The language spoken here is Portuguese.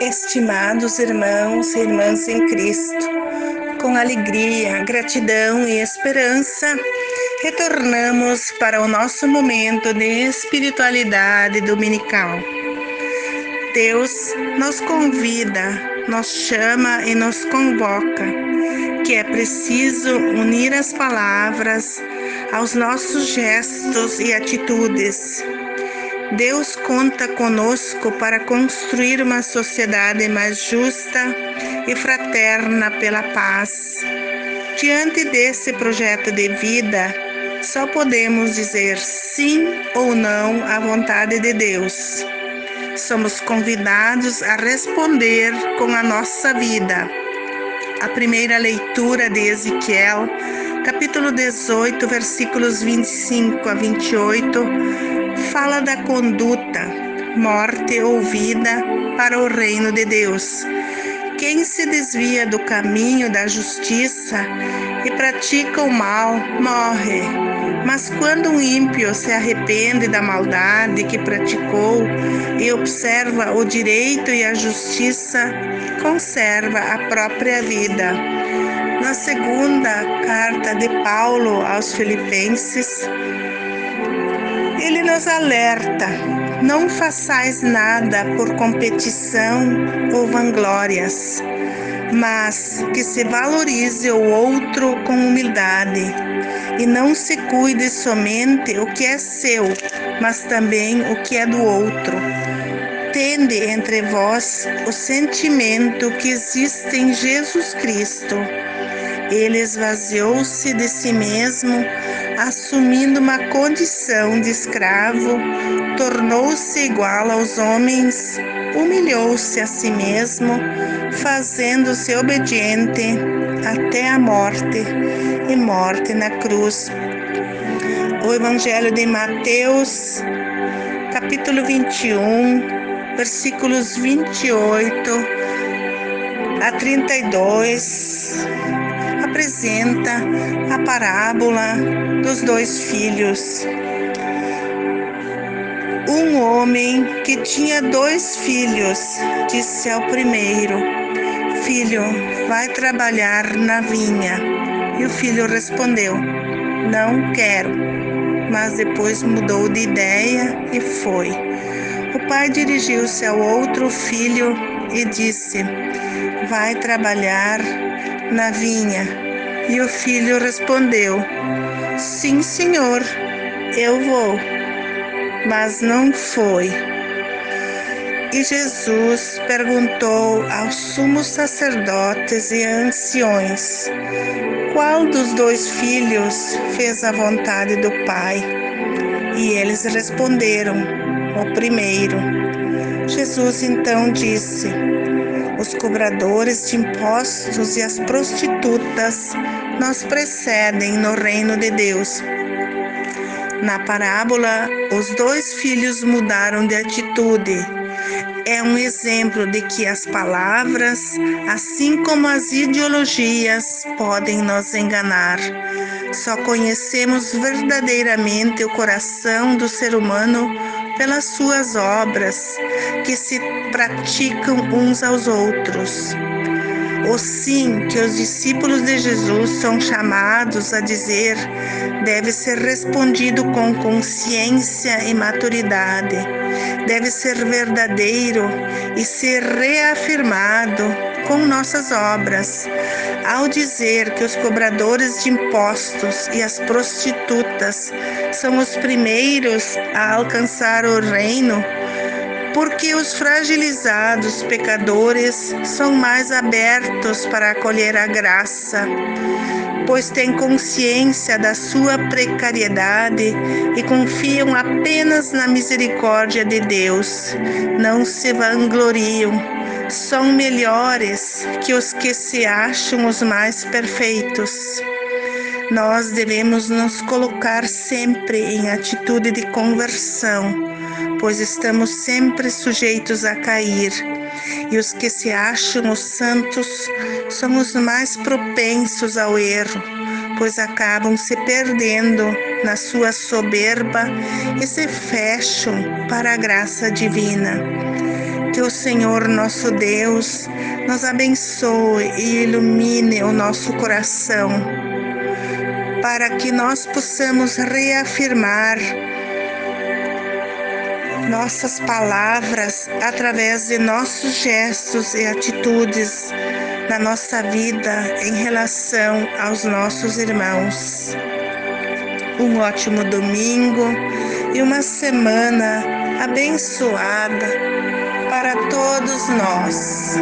Estimados irmãos e irmãs em Cristo, com alegria, gratidão e esperança, retornamos para o nosso momento de espiritualidade dominical. Deus nos convida, nos chama e nos convoca, que é preciso unir as palavras aos nossos gestos e atitudes Deus conta conosco para construir uma sociedade mais justa e fraterna pela paz. Diante desse projeto de vida, só podemos dizer sim ou não à vontade de Deus. Somos convidados a responder com a nossa vida. A primeira leitura de Ezequiel, capítulo 18, versículos 25 a 28 fala da conduta, morte ou vida para o reino de Deus. Quem se desvia do caminho da justiça e pratica o mal, morre. Mas quando um ímpio se arrepende da maldade que praticou e observa o direito e a justiça, conserva a própria vida. Na segunda carta de Paulo aos Filipenses, ele nos alerta: não façais nada por competição ou vanglórias, mas que se valorize o outro com humildade e não se cuide somente o que é seu, mas também o que é do outro. Tende entre vós o sentimento que existe em Jesus Cristo. Ele esvaziou-se de si mesmo assumindo uma condição de escravo, tornou-se igual aos homens, humilhou-se a si mesmo, fazendo-se obediente até a morte e morte na cruz. O Evangelho de Mateus, capítulo 21, versículos 28 a 32 apresenta a parábola dos dois filhos. Um homem que tinha dois filhos disse ao primeiro: Filho, vai trabalhar na vinha. E o filho respondeu: Não quero. Mas depois mudou de ideia e foi. O pai dirigiu-se ao outro filho e disse: Vai trabalhar na vinha. E o filho respondeu: Sim, senhor, eu vou. Mas não foi. E Jesus perguntou aos sumos sacerdotes e anciões: Qual dos dois filhos fez a vontade do Pai? E eles responderam: O primeiro. Jesus então disse: os cobradores de impostos e as prostitutas nos precedem no reino de Deus. Na parábola, os dois filhos mudaram de atitude. É um exemplo de que as palavras, assim como as ideologias, podem nos enganar. Só conhecemos verdadeiramente o coração do ser humano pelas suas obras, que se praticam uns aos outros. O sim que os discípulos de Jesus são chamados a dizer deve ser respondido com consciência e maturidade. Deve ser verdadeiro e ser reafirmado com nossas obras. Ao dizer que os cobradores de impostos e as prostitutas são os primeiros a alcançar o reino, porque os fragilizados pecadores são mais abertos para acolher a graça, pois têm consciência da sua precariedade e confiam apenas na misericórdia de Deus, não se vangloriam, são melhores que os que se acham os mais perfeitos. Nós devemos nos colocar sempre em atitude de conversão pois estamos sempre sujeitos a cair. E os que se acham os santos são os mais propensos ao erro, pois acabam se perdendo na sua soberba e se fecham para a graça divina. Que o Senhor nosso Deus nos abençoe e ilumine o nosso coração, para que nós possamos reafirmar nossas palavras através de nossos gestos e atitudes na nossa vida em relação aos nossos irmãos. Um ótimo domingo e uma semana abençoada para todos nós.